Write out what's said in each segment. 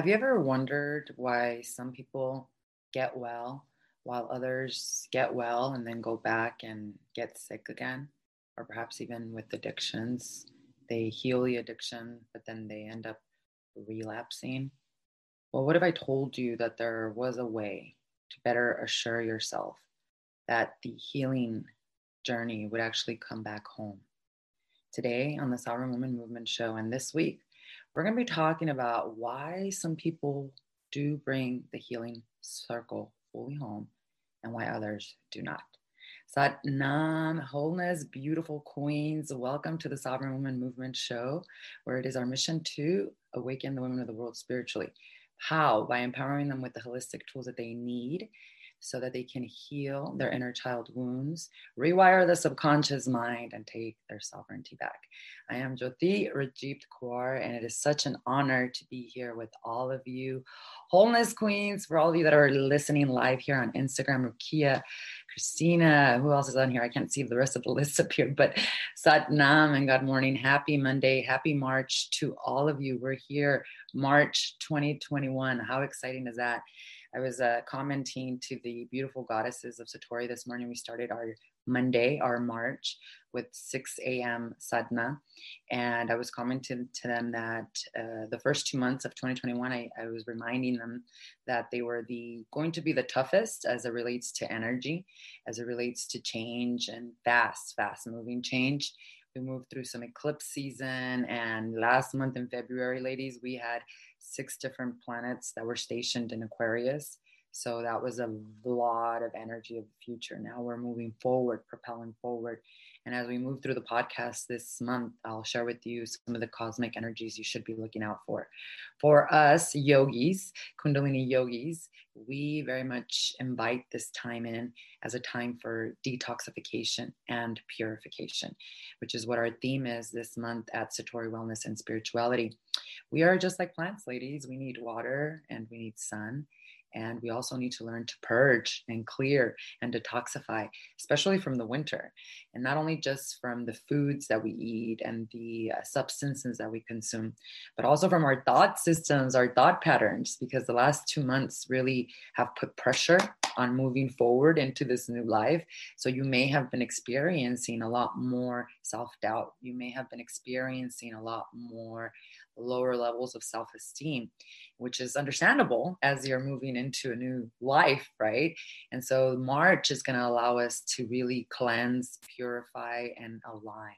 Have you ever wondered why some people get well while others get well and then go back and get sick again? Or perhaps even with addictions, they heal the addiction, but then they end up relapsing. Well, what if I told you that there was a way to better assure yourself that the healing journey would actually come back home? Today on the Sovereign Woman Movement Show, and this week, we're going to be talking about why some people do bring the healing circle fully home and why others do not. Sat Nam, wholeness, beautiful queens. Welcome to the Sovereign Woman Movement Show, where it is our mission to awaken the women of the world spiritually. How? By empowering them with the holistic tools that they need so that they can heal their inner child wounds, rewire the subconscious mind, and take their sovereignty back. I am Jyoti Rajeev Kaur, and it is such an honor to be here with all of you, wholeness queens, for all of you that are listening live here on Instagram, Rukia, Christina, who else is on here? I can't see the rest of the list up here, but Satnam and good morning. Happy Monday. Happy March to all of you. We're here, March 2021. How exciting is that? I was uh, commenting to the beautiful goddesses of Satori this morning. We started our Monday, our March, with 6 a.m. sadhana. And I was commenting to them that uh, the first two months of 2021, I, I, was reminding them that they were the going to be the toughest as it relates to energy, as it relates to change and fast, fast moving change. We moved through some eclipse season, and last month in February, ladies, we had six different planets that were stationed in Aquarius. So that was a lot of energy of the future. Now we're moving forward, propelling forward. And as we move through the podcast this month, I'll share with you some of the cosmic energies you should be looking out for. For us yogis, Kundalini yogis, we very much invite this time in as a time for detoxification and purification, which is what our theme is this month at Satori Wellness and Spirituality. We are just like plants, ladies. We need water and we need sun and we also need to learn to purge and clear and detoxify, especially from the winter. And not only just from the foods that we eat and the uh, substances that we consume, but also from our thought systems, our thought patterns, because the last two months really have put pressure on moving forward into this new life. So you may have been experiencing a lot more self doubt. You may have been experiencing a lot more lower levels of self esteem, which is understandable as you're moving into a new life, right? And so March is going to allow us to really cleanse, purify, and align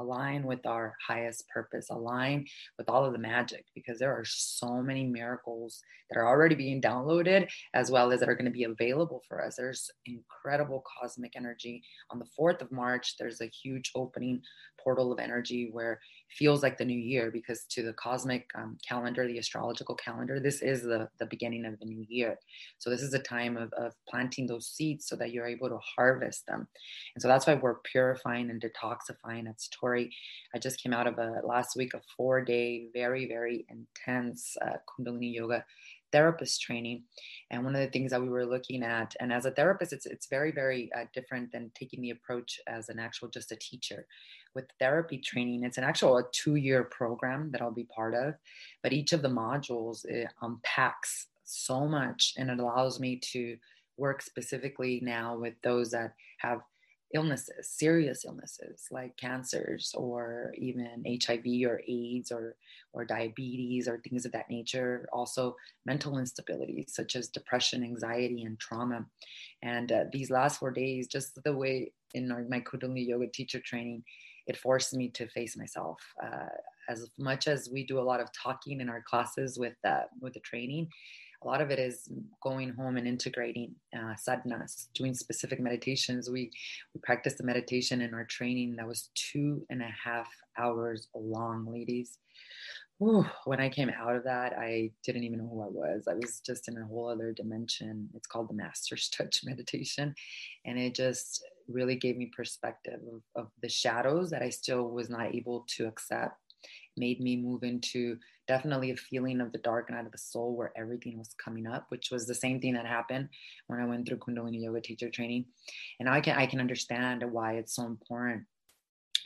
align with our highest purpose, align with all of the magic, because there are so many miracles that are already being downloaded as well as that are going to be available for us. There's incredible cosmic energy. On the 4th of March, there's a huge opening portal of energy where it feels like the new year because to the cosmic um, calendar, the astrological calendar, this is the, the beginning of the new year. So this is a time of, of planting those seeds so that you're able to harvest them. And so that's why we're purifying and detoxifying at Satori. I just came out of a last week, a four day, very, very intense uh, Kundalini yoga therapist training and one of the things that we were looking at and as a therapist it's it's very very uh, different than taking the approach as an actual just a teacher with therapy training it's an actual a two year program that i'll be part of but each of the modules unpacks so much and it allows me to work specifically now with those that have illnesses, serious illnesses like cancers or even HIV or AIDS or, or diabetes or things of that nature. Also, mental instability such as depression, anxiety, and trauma. And uh, these last four days, just the way in our, my Kundalini Yoga teacher training, it forced me to face myself. Uh, as much as we do a lot of talking in our classes with uh, with the training, a lot of it is going home and integrating uh, sadhanas, doing specific meditations. We we practiced the meditation in our training that was two and a half hours long, ladies. Whew, when I came out of that, I didn't even know who I was. I was just in a whole other dimension. It's called the Master's Touch meditation, and it just really gave me perspective of, of the shadows that I still was not able to accept made me move into definitely a feeling of the dark night of the soul where everything was coming up, which was the same thing that happened when I went through Kundalini yoga teacher training. And I can I can understand why it's so important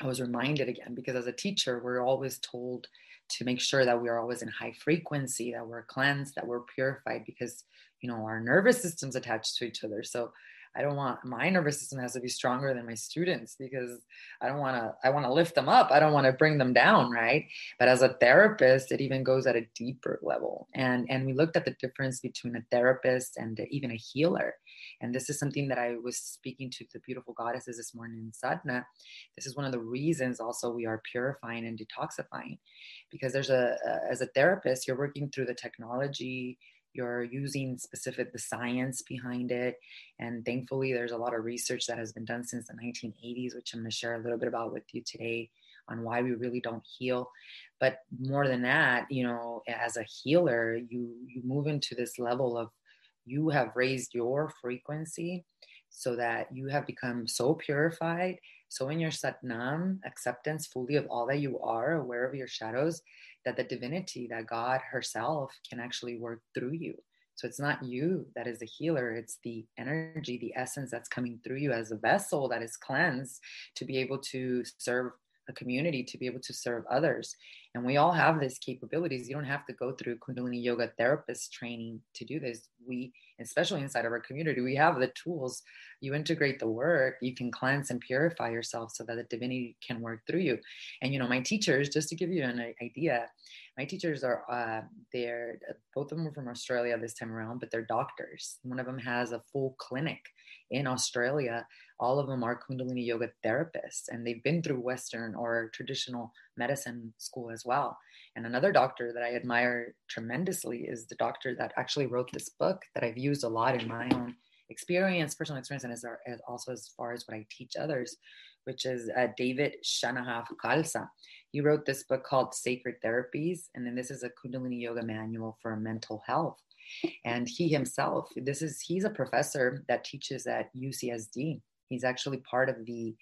I was reminded again because as a teacher, we're always told to make sure that we are always in high frequency, that we're cleansed, that we're purified, because you know our nervous system's attached to each other. So I don't want my nervous system has to be stronger than my students because I don't want to I want to lift them up. I don't want to bring them down, right? But as a therapist, it even goes at a deeper level. And and we looked at the difference between a therapist and even a healer. And this is something that I was speaking to the beautiful goddesses this morning in sadhana. This is one of the reasons also we are purifying and detoxifying because there's a, a as a therapist, you're working through the technology, you're using specific the science behind it. And thankfully there's a lot of research that has been done since the 1980s which i'm going to share a little bit about with you today on why we really don't heal. But more than that you know as a healer you you move into this level of you have raised your frequency so that you have become so purified so in your satnam acceptance fully of all that you are aware of your shadows that the divinity, that God herself can actually work through you. So it's not you that is the healer, it's the energy, the essence that's coming through you as a vessel that is cleansed to be able to serve a community, to be able to serve others. And we all have these capabilities. You don't have to go through Kundalini Yoga therapist training to do this. We, especially inside of our community, we have the tools. You integrate the work, you can cleanse and purify yourself so that the divinity can work through you. And, you know, my teachers, just to give you an idea, my teachers are, uh, they're, both of them are from Australia this time around, but they're doctors. One of them has a full clinic in Australia all of them are Kundalini yoga therapists and they've been through Western or traditional medicine school as well. And another doctor that I admire tremendously is the doctor that actually wrote this book that I've used a lot in my own experience, personal experience, and as, as also as far as what I teach others, which is uh, David Shanahaf Khalsa. He wrote this book called Sacred Therapies, and then this is a Kundalini Yoga manual for mental health. And he himself, this is he's a professor that teaches at UCSD He's actually part of the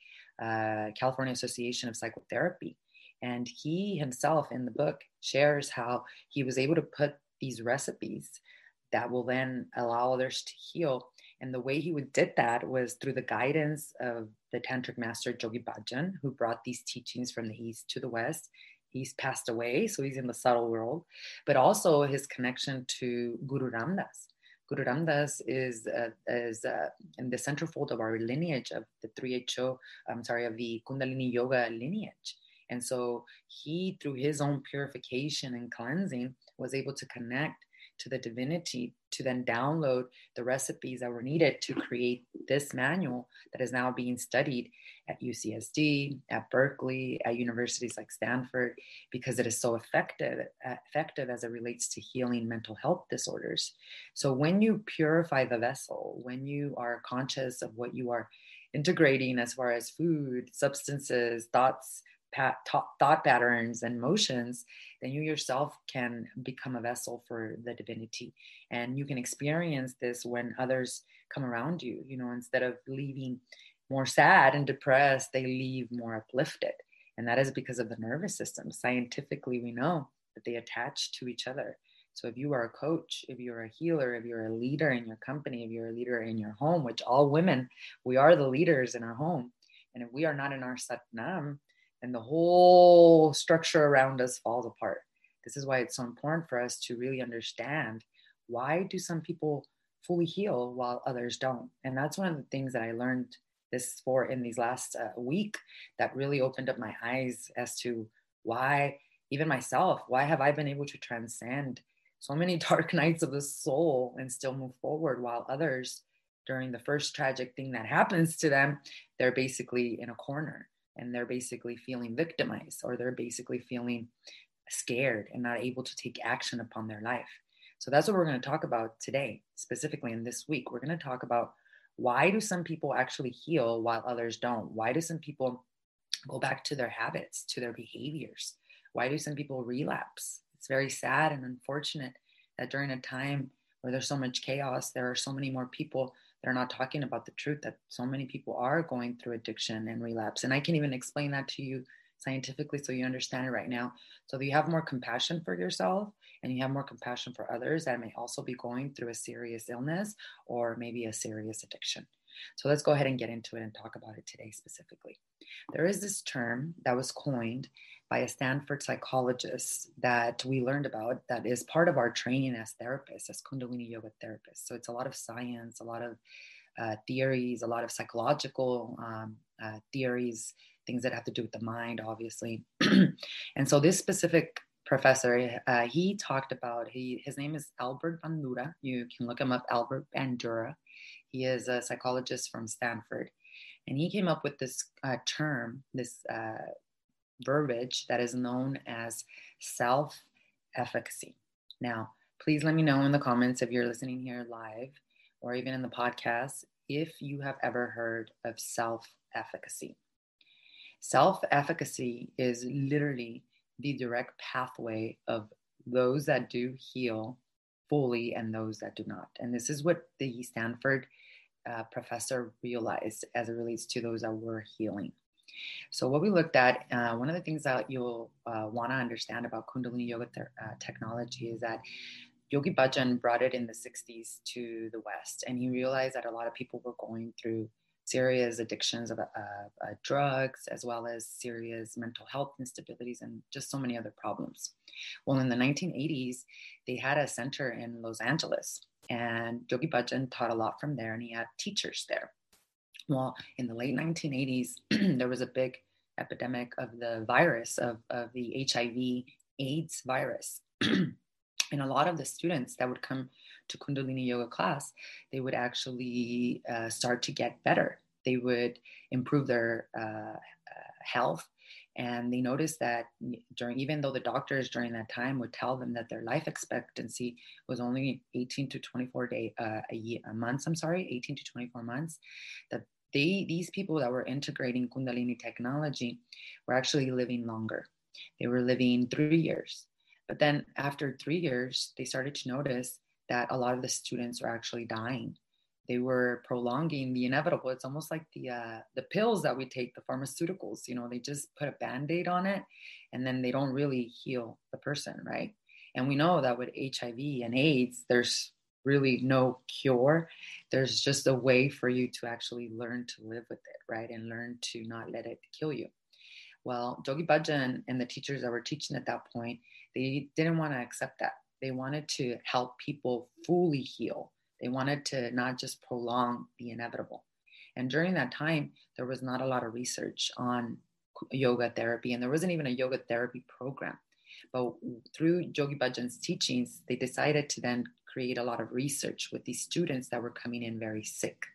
uh, California Association of Psychotherapy. And he himself in the book shares how he was able to put these recipes that will then allow others to heal. And the way he would did that was through the guidance of the tantric master Yogi Bhajan, who brought these teachings from the east to the west. He's passed away, so he's in the subtle world, but also his connection to Guru Ramdas. Guru Ramdas is uh, is uh, in the centerfold of our lineage of the 3HO, I'm sorry, of the Kundalini Yoga lineage. And so he, through his own purification and cleansing, was able to connect to the divinity to then download the recipes that were needed to create this manual that is now being studied at UCSD, at Berkeley, at universities like Stanford, because it is so effective, effective as it relates to healing mental health disorders. So when you purify the vessel, when you are conscious of what you are integrating as far as food, substances, thoughts, thought patterns and motions, then you yourself can become a vessel for the divinity. And you can experience this when others come around you. You know, instead of leaving more sad and depressed, they leave more uplifted. And that is because of the nervous system. Scientifically, we know that they attach to each other. So if you are a coach, if you're a healer, if you're a leader in your company, if you're a leader in your home, which all women, we are the leaders in our home. And if we are not in our satnam, and the whole structure around us falls apart. This is why it's so important for us to really understand why do some people fully heal while others don't. And that's one of the things that I learned this for in these last uh, week that really opened up my eyes as to why even myself why have i been able to transcend so many dark nights of the soul and still move forward while others during the first tragic thing that happens to them they're basically in a corner and they're basically feeling victimized or they're basically feeling scared and not able to take action upon their life. So that's what we're going to talk about today, specifically in this week. We're going to talk about why do some people actually heal while others don't? Why do some people go back to their habits, to their behaviors? Why do some people relapse? It's very sad and unfortunate that during a time where there's so much chaos, there are so many more people they're not talking about the truth that so many people are going through addiction and relapse. And I can even explain that to you scientifically so you understand it right now. So that you have more compassion for yourself and you have more compassion for others that may also be going through a serious illness or maybe a serious addiction. So let's go ahead and get into it and talk about it today specifically. There is this term that was coined by a Stanford psychologist that we learned about that is part of our training as therapists, as Kundalini Yoga therapists. So it's a lot of science, a lot of uh, theories, a lot of psychological um, uh, theories, things that have to do with the mind, obviously. and so this specific professor, uh, he talked about, he, his name is Albert Bandura. You can look him up, Albert Bandura. He is a psychologist from Stanford. And he came up with this uh, term, this uh, verbiage that is known as self efficacy. Now, please let me know in the comments if you're listening here live or even in the podcast if you have ever heard of self efficacy. Self efficacy is literally the direct pathway of those that do heal fully and those that do not. And this is what the Stanford uh, professor realized as it relates to those that were healing. So, what we looked at, uh, one of the things that you'll uh, want to understand about Kundalini Yoga uh, technology is that Yogi Bhajan brought it in the 60s to the West, and he realized that a lot of people were going through serious addictions of uh, drugs, as well as serious mental health instabilities, and just so many other problems. Well, in the 1980s, they had a center in Los Angeles, and Yogi Bhajan taught a lot from there, and he had teachers there. Well, in the late 1980s, there was a big epidemic of the virus, of, of the HIV AIDS virus. and a lot of the students that would come to Kundalini Yoga class, they would actually uh, start to get better. They would improve their uh, uh, health. And they noticed that during, even though the doctors during that time would tell them that their life expectancy was only 18 to 24 day, uh, a year, a months, I'm sorry, 18 to 24 months, that they, these people that were integrating Kundalini technology were actually living longer. They were living three years. But then after three years, they started to notice that a lot of the students were actually dying. They were prolonging the inevitable. It's almost like the uh, the pills that we take, the pharmaceuticals. You know, they just put a band-aid on it, and then they don't really heal the person, right? And we know that with HIV and AIDS, there's really no cure. There's just a way for you to actually learn to live with it, right? And learn to not let it kill you. Well, Yogi Bhajan and the teachers that were teaching at that point, they didn't want to accept that. They wanted to help people fully heal. They wanted to not just prolong the inevitable. And during that time, there was not a lot of research on yoga therapy, and there wasn't even a yoga therapy program. But through Yogi Bhajan's teachings, they decided to then create a lot of research with these students that were coming in very sick.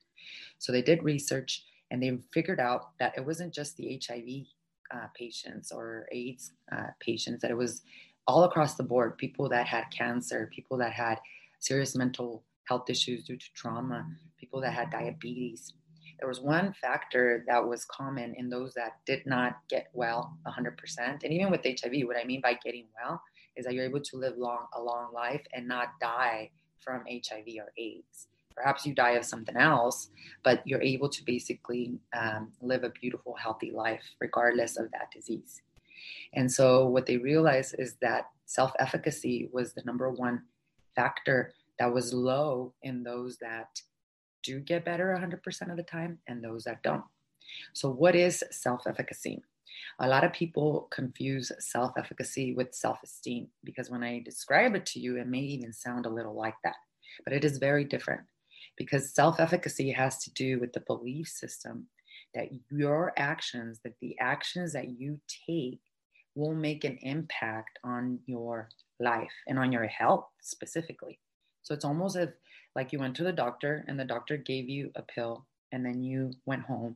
So they did research and they figured out that it wasn't just the HIV uh, patients or AIDS uh, patients, that it was all across the board people that had cancer, people that had serious mental health issues due to trauma, people that had diabetes. There was one factor that was common in those that did not get well 100%. And even with HIV, what I mean by getting well is that you're able to live long a long life and not die from HIV or AIDS. Perhaps you die of something else, but you're able to basically um, live a beautiful, healthy life regardless of that disease. And so, what they realized is that self efficacy was the number one factor that was low in those that do get better 100% of the time and those that don't. So, what is self efficacy? A lot of people confuse self efficacy with self esteem because when I describe it to you, it may even sound a little like that. But it is very different because self efficacy has to do with the belief system that your actions, that the actions that you take will make an impact on your life and on your health specifically. So it's almost as like you went to the doctor and the doctor gave you a pill and then you went home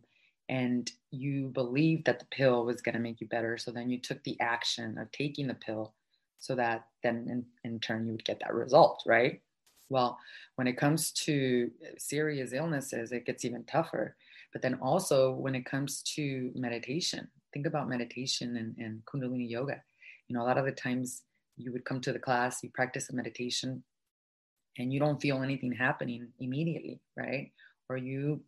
and you believed that the pill was going to make you better. So then you took the action of taking the pill so that then in, in turn you would get that result, right? Well, when it comes to serious illnesses, it gets even tougher. But then also when it comes to meditation, think about meditation and, and Kundalini yoga. You know, a lot of the times you would come to the class, you practice a meditation, and you don't feel anything happening immediately, right? Or you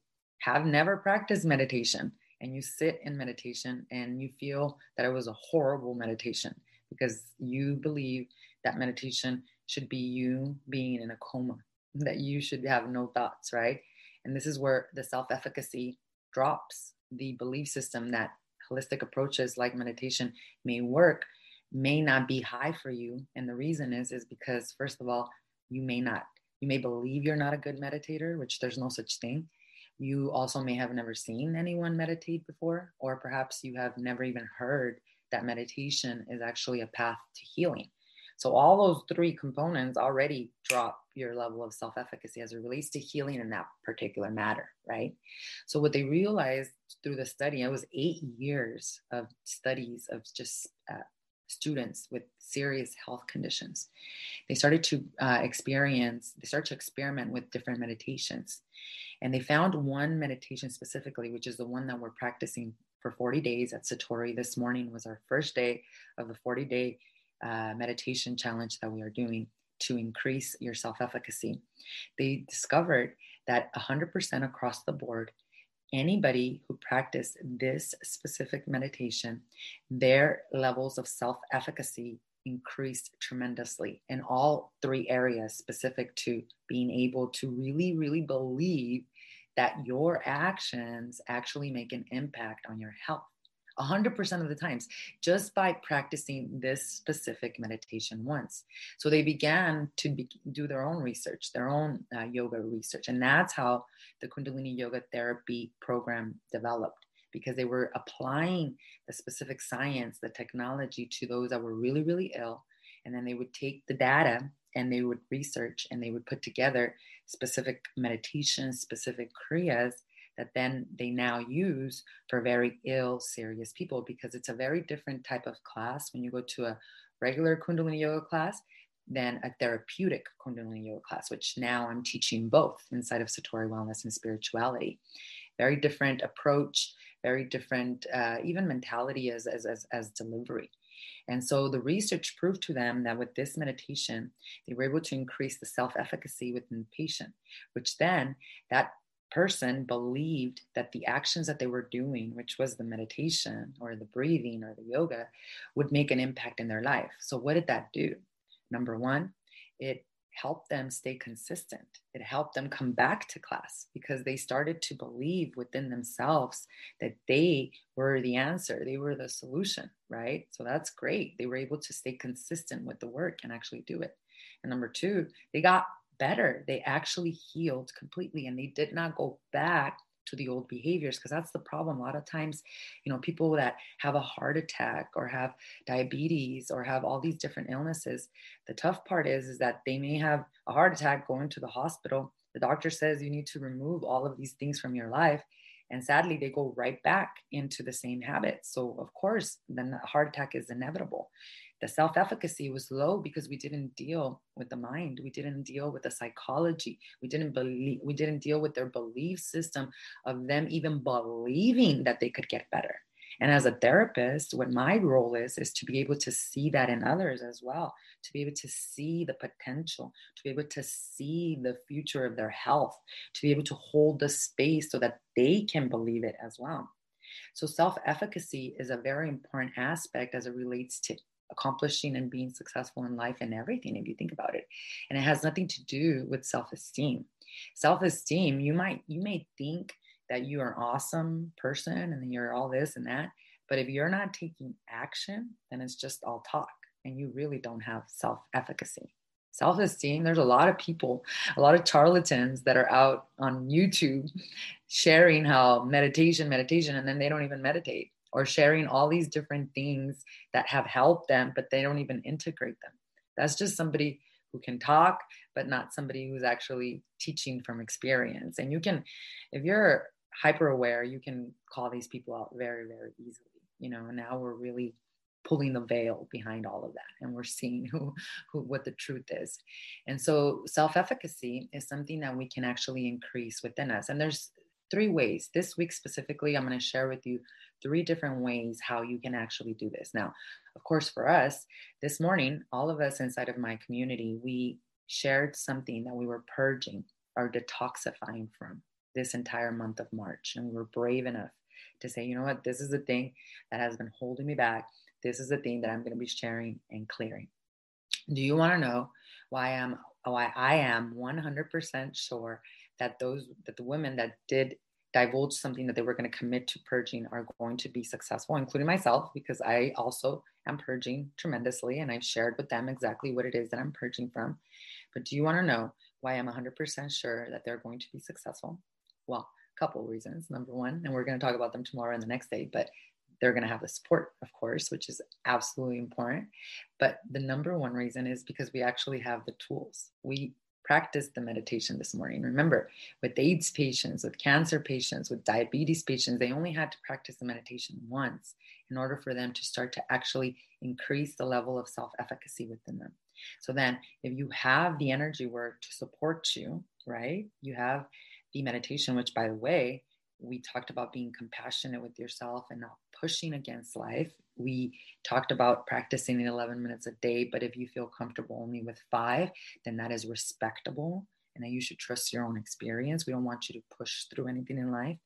have never practiced meditation and you sit in meditation and you feel that it was a horrible meditation because you believe that meditation should be you being in a coma, that you should have no thoughts, right? And this is where the self efficacy drops. The belief system that holistic approaches like meditation may work may not be high for you. And the reason is is because first of all you may not you may believe you're not a good meditator which there's no such thing you also may have never seen anyone meditate before or perhaps you have never even heard that meditation is actually a path to healing so all those three components already drop your level of self-efficacy as it relates to healing in that particular matter, right? So what they realized through the study, it was eight years of studies of just uh, students with serious health conditions. They started to uh, experience, they started to experiment with different meditations. And they found one meditation specifically, which is the one that we're practicing for 40 days at Satori. This morning was our first day of the 40 day uh, meditation challenge that we are doing to increase your self efficacy. They discovered that 100% across the board, anybody who practiced this specific meditation, their levels of self efficacy increased tremendously in all three areas specific to being able to really, really believe that your actions actually make an impact on your health. 100% of the times just by practicing this specific meditation once. So they began to be, do their own research, their own uh, yoga research. And that's how the Kundalini Yoga Therapy program developed because they were applying the specific science, the technology to those that were really, really ill. And then they would take the data and they would research and they would put together specific meditations, specific kriyas that then they now use for very ill, serious people because it's a very different type of class when you go to a regular Kundalini yoga class than a therapeutic Kundalini yoga class, which now I'm teaching both inside of Satori Wellness and Spirituality. Very different approach, very different, uh, even mentality as, as, as, as delivery. And so the research proved to them that with this meditation, they were able to increase the self efficacy within the patient, which then that person believed that the actions that they were doing, which was the meditation or the breathing or the yoga, would make an impact in their life. So, what did that do? Number one, it helped them stay consistent. It helped them come back to class because they started to believe within themselves that they were the answer, they were the solution, right? So that's great. They were able to stay consistent with the work and actually do it. And number two, they got better. They actually healed completely and they did not go back to the old behaviors because that's the problem a lot of times you know people that have a heart attack or have diabetes or have all these different illnesses the tough part is is that they may have a heart attack going to the hospital the doctor says you need to remove all of these things from your life and sadly they go right back into the same habits so of course then the heart attack is inevitable. The self efficacy was low because we didn't deal with the mind. We didn't deal with the psychology. We didn't believe we didn't deal with their belief system of them even believing that they could get better and as a therapist what my role is is to be able to see that in others as well to be able to see the potential to be able to see the future of their health to be able to hold the space so that they can believe it as well. So self efficacy is a very important aspect as it relates to accomplishing and being successful in life and everything if you think about it. And it has nothing to do with self-esteem. Self-esteem you might you may think that you are an awesome person and you're all this and that but if you're not taking action then it's just all talk and you really don't have self-efficacy self-esteem there's a lot of people a lot of charlatans that are out on youtube sharing how meditation meditation and then they don't even meditate or sharing all these different things that have helped them, but they don't even integrate them. That's just somebody who can talk, but not somebody who's actually teaching from experience. And you can, if you're hyper aware, you can call these people out very, very easily. You know, now we're really pulling the veil behind all of that and we're seeing who, who what the truth is and so self-efficacy is something that we can actually increase within us and there's three ways. This week specifically, I'm going to share with you three different ways how you can actually do this. Now, of course, for us, this morning, all of us inside of my community, we shared something that we were purging or detoxifying from this entire month of March. And we were brave enough to say, you know what, this is the thing that has been holding me back. This is the thing that I'm going to be sharing and clearing. Do you want to know why I'm why I am 100% sure that those that the women that did divulge something that they were going to commit to purging are going to be successful, including myself, because I also am purging tremendously and I've shared with them exactly what it is that I'm purging from. But do you want to know why I'm 100% sure that they're going to be successful? Well, a couple reasons. Number one, and we're going to talk about them tomorrow and the next day, but they're going to have the support, of course, which is absolutely important. But the number one reason is because we actually have the tools. We practiced the meditation this morning. Remember, with AIDS patients, with cancer patients, with diabetes patients, they only had to practice the meditation once in order for them to start to actually increase the level of self efficacy within them. So then, if you have the energy work to support you, right, you have the meditation, which by the way, we talked about being compassionate with yourself and not pushing against life. We talked about practicing 11 minutes a day, but if you feel comfortable only with five, then that is respectable and that you should trust your own experience. We don't want you to push through anything in life.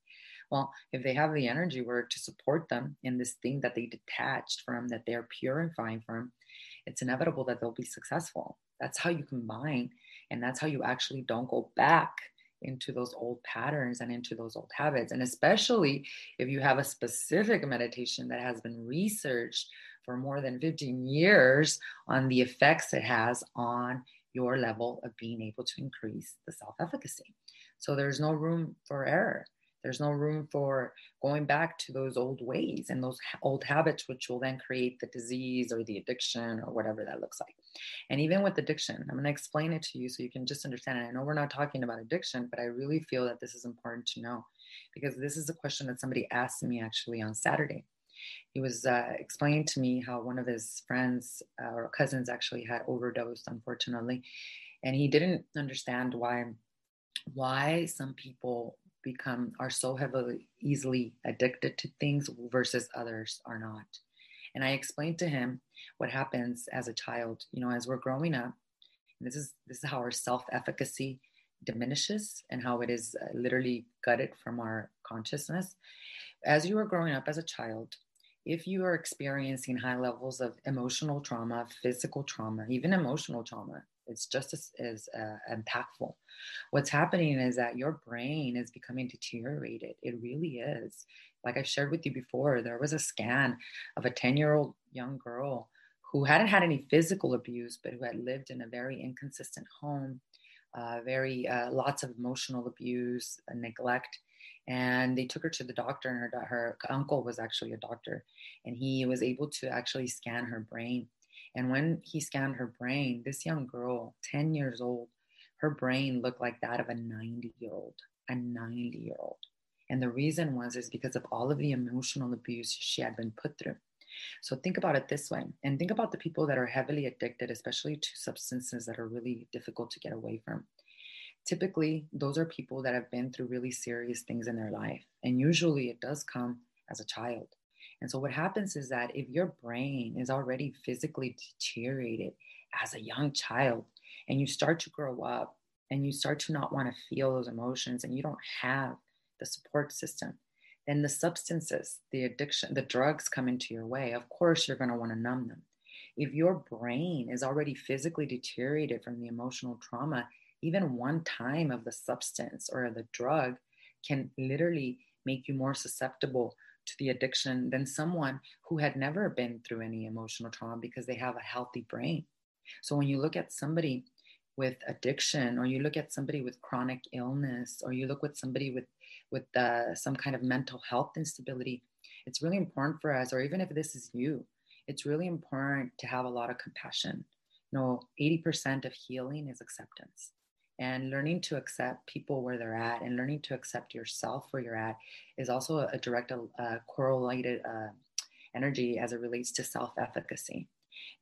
Well, if they have the energy work to support them in this thing that they detached from, that they're purifying from, it's inevitable that they'll be successful. That's how you combine, and that's how you actually don't go back into those old patterns and into those old habits. And especially if you have a specific meditation that has been researched for more than 15 years on the effects it has on your level of being able to increase the self efficacy. So there's no room for error. There's no room for going back to those old ways and those old habits, which will then create the disease or the addiction or whatever that looks like. And even with addiction, I'm going to explain it to you so you can just understand it. I know we're not talking about addiction, but I really feel that this is important to know because this is a question that somebody asked me actually on Saturday. He was uh, explaining to me how one of his friends uh, or cousins actually had overdosed, unfortunately, and he didn't understand why why some people become are so heavily easily addicted to things versus others are not. And i explained to him what happens as a child you know as we're growing up this is this is how our self-efficacy diminishes and how it is uh, literally gutted from our consciousness. As you are growing up as a child if you are experiencing high levels of emotional trauma physical trauma even emotional trauma it's just as, as uh, impactful. What's happening is that your brain is becoming deteriorated. It really is. Like I shared with you before, there was a scan of a 10 year old young girl who hadn't had any physical abuse, but who had lived in a very inconsistent home, uh, very uh, lots of emotional abuse, uh, neglect. And they took her to the doctor, and her, her uncle was actually a doctor, and he was able to actually scan her brain and when he scanned her brain, this young girl, 10 years old, her brain looked like that of a 90 year old, a 90 year old. And the reason was is because of all of the emotional abuse she had been put through. So think about it this way and think about the people that are heavily addicted, especially to substances that are really difficult to get away from. Typically, those are people that have been through really serious things in their life. And usually it does come as a child. And so what happens is that if your brain is already physically deteriorated as a young child and you start to grow up and you start to not want to feel those emotions and you don't have the support system, then the substances, the addiction, the drugs come into your way. Of course, you're going to want to numb them. If your brain is already physically deteriorated from the emotional trauma, even one time of the substance or the drug can literally make you more susceptible to the addiction than someone who had never been through any emotional trauma because they have a healthy brain. So when you look at somebody with addiction, or you look at somebody with chronic illness, or you look with somebody with with uh, some kind of mental health instability, it's really important for us, or even if this is you, it's really important to have a lot of compassion. You know, 80% of healing is acceptance and learning to accept people where they're at and learning to accept yourself where you're at is also a, direct uh, correlated uh, energy as it relates to self-efficacy.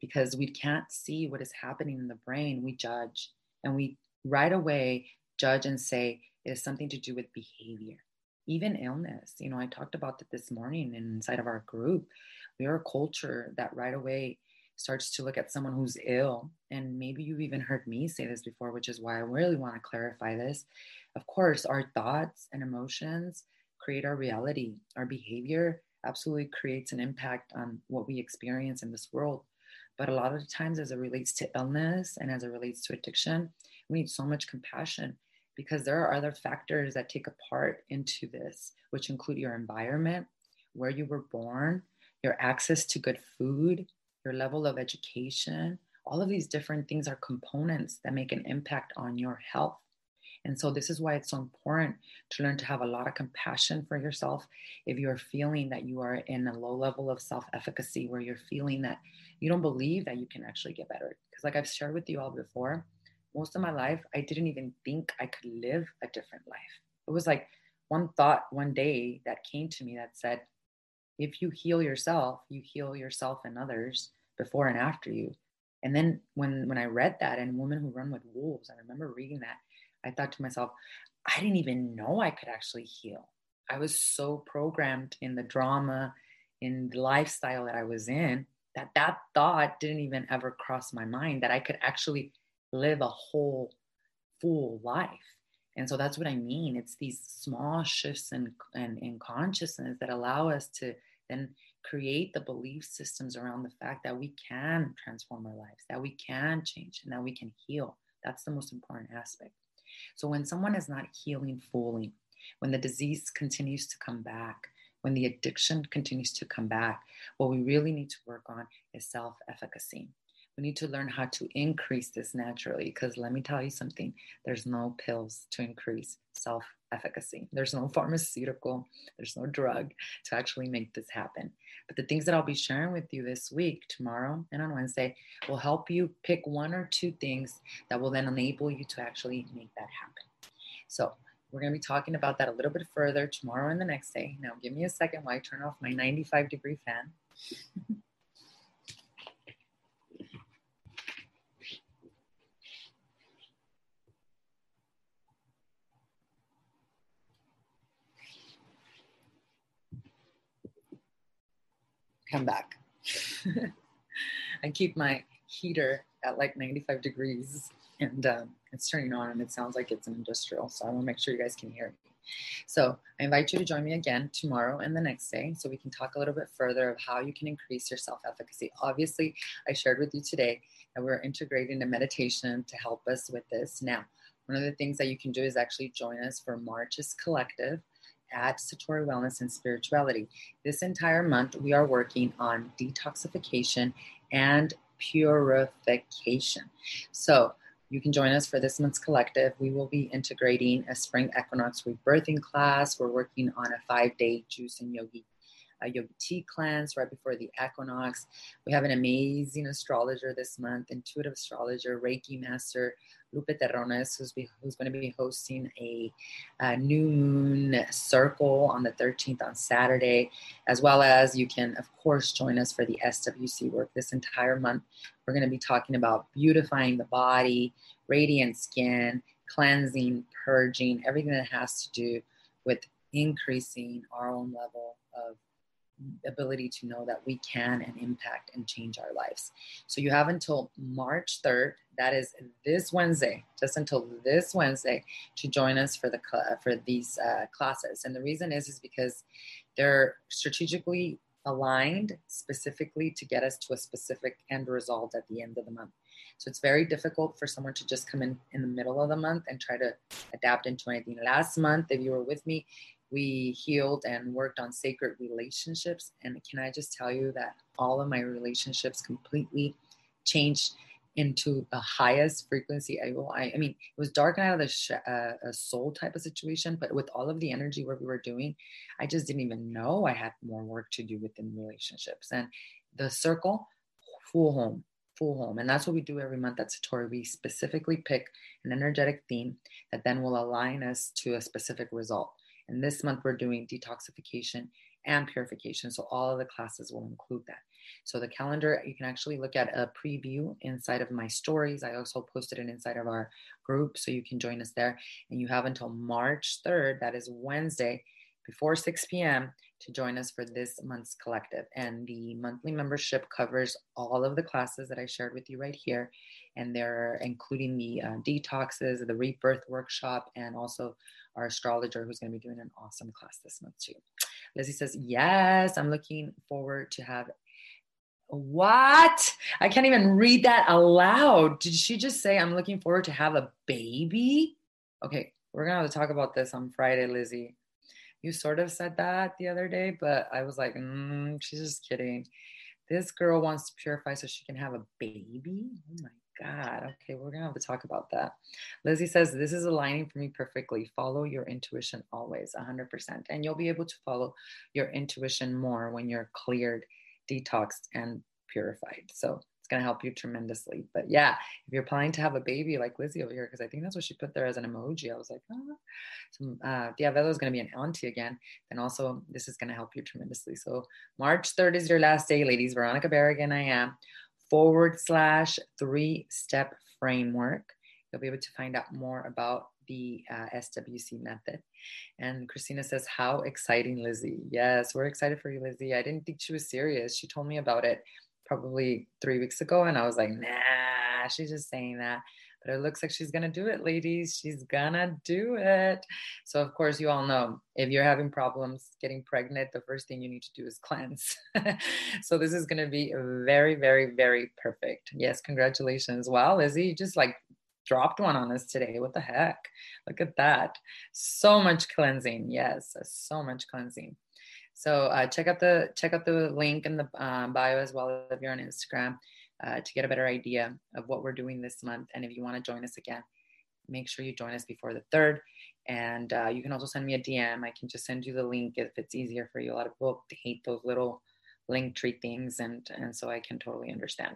Because we can't see what is happening in the brain we judge. And we right away judge and say it has something to do with behavior. Even illness you know i talked about that this morning inside of our group. We are a culture that right away starts to look at someone who's ill, and maybe you've even heard me say this before, which is why I really want to clarify this. Of course, our thoughts and emotions create our reality. Our behavior absolutely creates an impact on what we experience in this world. But a lot of times, as it relates to illness and as it relates to addiction, we need so much compassion because there are other factors that take a part into this, which include your environment, where you were born, your access to good food, your level of education. All of these different things are components that make an impact on your health. And so, this is why it's so important to learn to have a lot of compassion for yourself. If you're feeling that you are in a low level of self efficacy, where you're feeling that you don't believe that you can actually get better. Because, like I've shared with you all before, most of my life, I didn't even think I could live a different life. It was like one thought one day that came to me that said, if you heal yourself, you heal yourself and others before and after you. And then when when I read that and Women Who Run with Wolves, I remember reading that, I thought to myself, I didn't even know I could actually heal. I was so programmed in the drama, in the lifestyle that I was in, that that thought didn't even ever cross my mind that I could actually live a whole full life. And so that's what I mean. It's these small shifts in, in, in consciousness that allow us to then create the belief systems around the fact that we can transform our lives, that we can change, and that we can heal. That's the most important aspect. So when someone is not healing fully, when the disease continues to come back, when the addiction continues to come back, what we really need to work on is self efficacy. We need to learn how to increase this naturally because let me tell you something there's no pills to increase self efficacy. There's no pharmaceutical, there's no drug to actually make this happen. But the things that I'll be sharing with you this week, tomorrow, and on Wednesday will help you pick one or two things that will then enable you to actually make that happen. So, we're going to be talking about that a little bit further tomorrow and the next day. Now, give me a second while I turn off my 95 degree fan. come back. I keep my heater at like 95 degrees and um, it's turning on and it sounds like it's an industrial. So I want to make sure you guys can hear me. So I invite you to join me again tomorrow and the next day so we can talk a little bit further of how you can increase your self efficacy. Obviously, I shared with you today that we're integrating a meditation to help us with this. Now, one of the things that you can do is actually join us for March's Collective at Satori Wellness and Spirituality. This entire month, we are working on detoxification and purification. So, you can join us for this month's collective. We will be integrating a spring equinox rebirthing class. We're working on a five day juice and yogi a yogi tea cleanse right before the equinox. We have an amazing astrologer this month, intuitive astrologer, Reiki master Lupe Terrones, who's, be, who's going to be hosting a, a, new moon circle on the 13th on Saturday, as well as you can, of course, join us for the SWC work this entire month. We're going to be talking about beautifying the body, radiant skin, cleansing, purging, everything that has to do with increasing our own level of ability to know that we can and impact and change our lives. So you have until March 3rd, that is this Wednesday, just until this Wednesday, to join us for the for these uh, classes. And the reason is is because they're strategically aligned specifically to get us to a specific end result at the end of the month. So it's very difficult for someone to just come in in the middle of the month and try to adapt into anything. Last month, if you were with me, we healed and worked on sacred relationships. And can I just tell you that all of my relationships completely changed into the highest frequency I will. I, I mean, it was dark night of the sh- uh, a soul type of situation, but with all of the energy what we were doing, I just didn't even know I had more work to do within relationships. And the circle, full home, full home. And that's what we do every month at Satori. We specifically pick an energetic theme that then will align us to a specific result. And this month we're doing detoxification and purification. So all of the classes will include that. So the calendar, you can actually look at a preview inside of my stories. I also posted it inside of our group, so you can join us there. And you have until March 3rd, that is Wednesday, before 6 p.m. to join us for this month's collective. And the monthly membership covers all of the classes that I shared with you right here. And they're including the uh, detoxes, the rebirth workshop, and also our astrologer who's going to be doing an awesome class this month too. Lizzie says, Yes, I'm looking forward to have. What? I can't even read that aloud. Did she just say, I'm looking forward to have a baby? Okay, We're gonna have to talk about this on Friday, Lizzie. You sort of said that the other day, but I was like, mm, she's just kidding. This girl wants to purify so she can have a baby. Oh my God. Okay, we're gonna have to talk about that. Lizzie says this is aligning for me perfectly. Follow your intuition always, 100%. And you'll be able to follow your intuition more when you're cleared, detoxed, and purified. So it's going to help you tremendously. But yeah, if you're planning to have a baby like Lizzie over here, because I think that's what she put there as an emoji, I was like, oh. so, uh, is going to be an auntie again. And also, this is going to help you tremendously. So March 3rd is your last day, ladies. Veronica Berrigan, I am forward slash three step framework. You'll be able to find out more about the uh, SWC method. And Christina says, How exciting, Lizzie. Yes, we're excited for you, Lizzie. I didn't think she was serious. She told me about it probably three weeks ago, and I was like, nah, she's just saying that. But it looks like she's gonna do it, ladies. She's gonna do it. So, of course, you all know if you're having problems getting pregnant, the first thing you need to do is cleanse. so, this is gonna be very, very, very perfect. Yes, congratulations. Wow, Lizzie, you just like dropped one on us today. What the heck? Look at that. So much cleansing. Yes, so much cleansing. So uh, check out the check out the link in the um, bio as well if you're on Instagram uh, to get a better idea of what we're doing this month. And if you want to join us again, make sure you join us before the third. And uh, you can also send me a DM. I can just send you the link if it's easier for you. A lot of people hate those little link tree things, and and so I can totally understand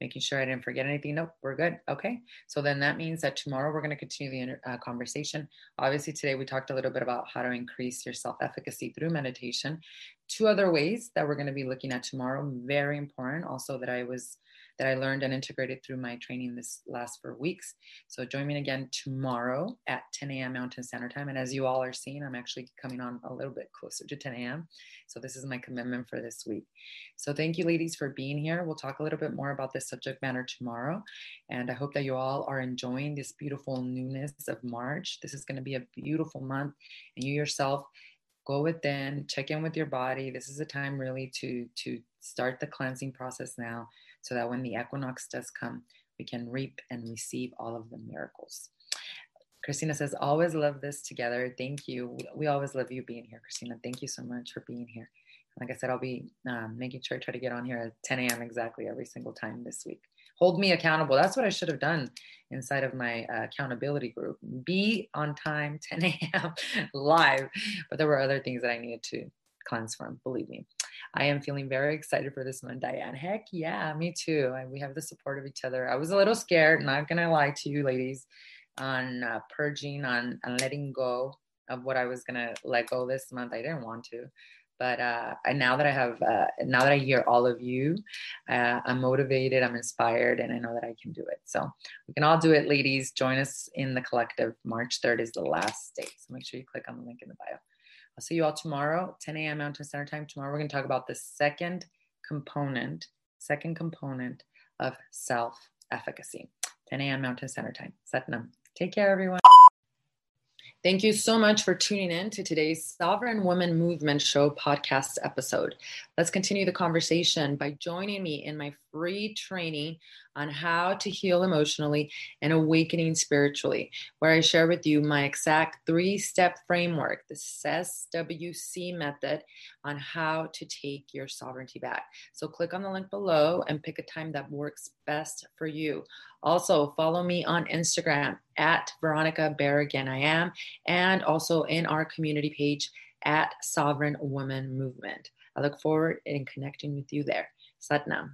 making sure I didn't forget anything. Nope, we're good. Okay. So then that means that tomorrow we're going to continue the uh, conversation. Obviously, today we talked a little bit about how to increase your self efficacy through meditation. Two other ways that we're going to be looking at tomorrow, very important, also that I was that I learned and integrated through my training this last four weeks. So join me again tomorrow at 10 a.m. Mountain Standard Time. And as you all are seeing, I'm actually coming on a little bit closer to 10 a.m. So this is my commitment for this week. So thank you, ladies, for being here. We'll talk a little bit more about this subject matter tomorrow. And I hope that you all are enjoying this beautiful newness of March. This is going to be a beautiful month. And you yourself, go within check in with your body this is a time really to to start the cleansing process now so that when the equinox does come, we can reap and receive all of the miracles. Christina says, always love this together. Thank you. We always love you being here, Christina. Thank you so much for being here. Like I said, I'll be um, making sure I try to get on here at 10 a.m. exactly every single time this week. Hold me accountable. That's what I should have done inside of my uh, accountability group. Be on time, 10 a.m. live. But there were other things that I needed to cleanse from, believe me. I am feeling very excited for this one, Diane. Heck yeah, me too. And we have the support of each other. I was a little scared, not gonna lie to you, ladies, on uh, purging, on, on letting go of what I was gonna let go this month. I didn't want to, but uh, and now that I have, uh, now that I hear all of you, uh, I'm motivated, I'm inspired, and I know that I can do it. So we can all do it, ladies. Join us in the collective. March 3rd is the last day, so make sure you click on the link in the bio. I'll see you all tomorrow, 10 a.m. Mountain Standard Time. Tomorrow, we're going to talk about the second component, second component of self efficacy. 10 a.m. Mountain Standard Time. Satnam. Take care, everyone. Thank you so much for tuning in to today's Sovereign Woman Movement Show podcast episode. Let's continue the conversation by joining me in my free training on how to heal emotionally and awakening spiritually, where I share with you my exact three step framework, the SWC method, on how to take your sovereignty back. So click on the link below and pick a time that works best for you. Also, follow me on Instagram at Veronica Berrigan, I am, and also in our community page at Sovereign Woman Movement. I look forward in connecting with you there. Satnam.